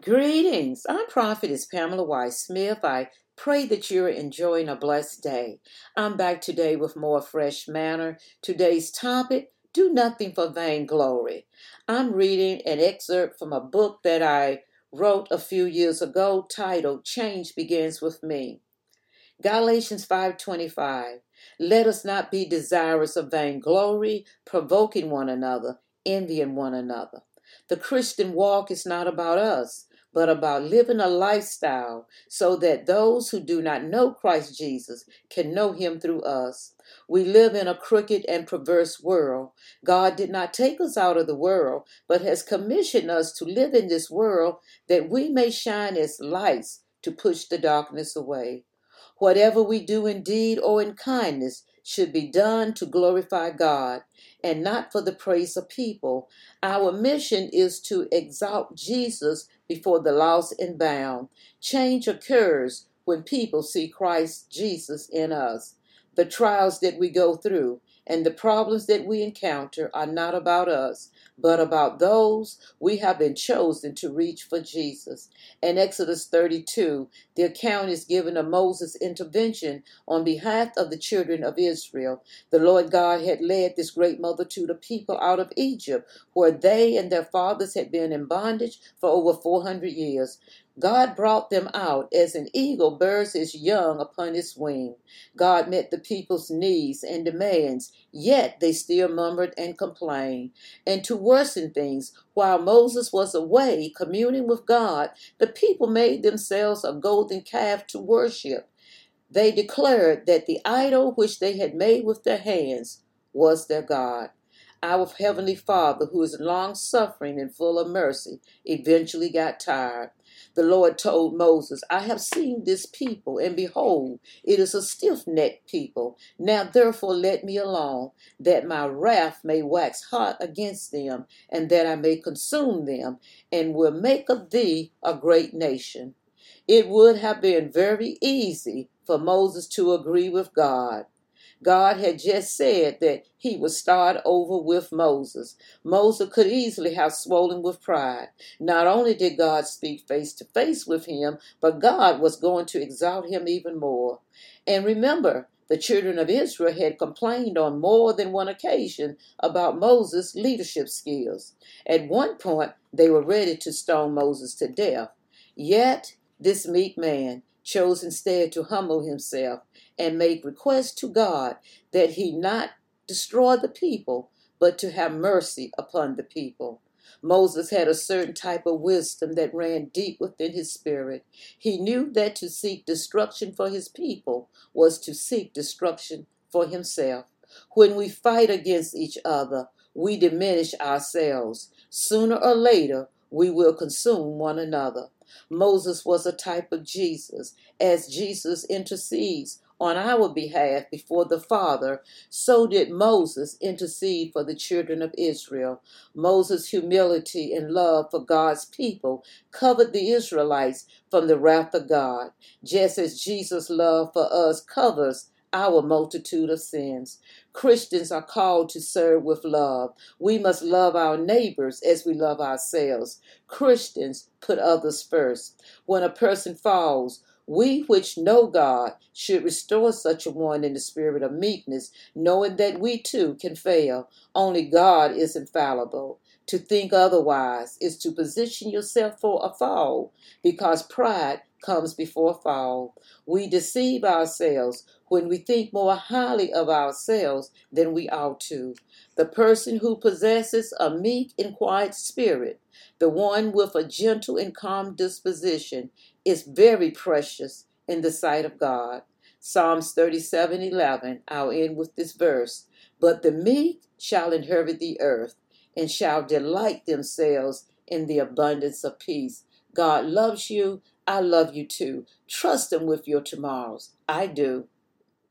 Greetings. I'm Prophetess Pamela Weiss Smith. I pray that you're enjoying a blessed day. I'm back today with more fresh manna. Today's topic Do Nothing for Vainglory. I'm reading an excerpt from a book that I wrote a few years ago titled Change Begins with Me. Galatians 5:25 Let us not be desirous of vainglory, provoking one another, envying one another. The Christian walk is not about us but about living a lifestyle so that those who do not know Christ Jesus can know him through us. We live in a crooked and perverse world. God did not take us out of the world, but has commissioned us to live in this world that we may shine as lights to push the darkness away. Whatever we do in deed or in kindness should be done to glorify God and not for the praise of people. Our mission is to exalt Jesus before the lost and bound. Change occurs when people see Christ Jesus in us. The trials that we go through and the problems that we encounter are not about us, but about those we have been chosen to reach for Jesus. In Exodus 32, the account is given of Moses' intervention on behalf of the children of Israel. The Lord God had led this great multitude of people out of Egypt, where they and their fathers had been in bondage for over 400 years. God brought them out as an eagle bears its young upon its wing. God met the people's needs and demands, yet they still murmured and complained. And to worsen things, while Moses was away communing with God, the people made themselves a golden calf to worship. They declared that the idol which they had made with their hands was their God. Our Heavenly Father, who is long suffering and full of mercy, eventually got tired. The Lord told Moses, I have seen this people, and behold, it is a stiff necked people. Now therefore let me alone, that my wrath may wax hot against them, and that I may consume them, and will make of thee a great nation. It would have been very easy for Moses to agree with God. God had just said that he would start over with Moses. Moses could easily have swollen with pride. Not only did God speak face to face with him, but God was going to exalt him even more. And remember, the children of Israel had complained on more than one occasion about Moses' leadership skills. At one point, they were ready to stone Moses to death. Yet, this meek man chose instead to humble himself and make request to God that he not destroy the people, but to have mercy upon the people. Moses had a certain type of wisdom that ran deep within his spirit. He knew that to seek destruction for his people was to seek destruction for himself. When we fight against each other, we diminish ourselves. Sooner or later, we will consume one another. Moses was a type of Jesus, as Jesus intercedes on our behalf before the Father, so did Moses intercede for the children of Israel. Moses' humility and love for God's people covered the Israelites from the wrath of God, just as Jesus' love for us covers our multitude of sins. Christians are called to serve with love. We must love our neighbors as we love ourselves. Christians put others first. When a person falls, we which know God should restore such a one in the spirit of meekness, knowing that we too can fail. Only God is infallible. To think otherwise is to position yourself for a fall, because pride comes before fall. We deceive ourselves when we think more highly of ourselves than we ought to. The person who possesses a meek and quiet spirit, the one with a gentle and calm disposition, is very precious in the sight of God. Psalms 37 11. I'll end with this verse. But the meek shall inherit the earth and shall delight themselves in the abundance of peace. God loves you. I love you too. Trust Him with your tomorrows. I do.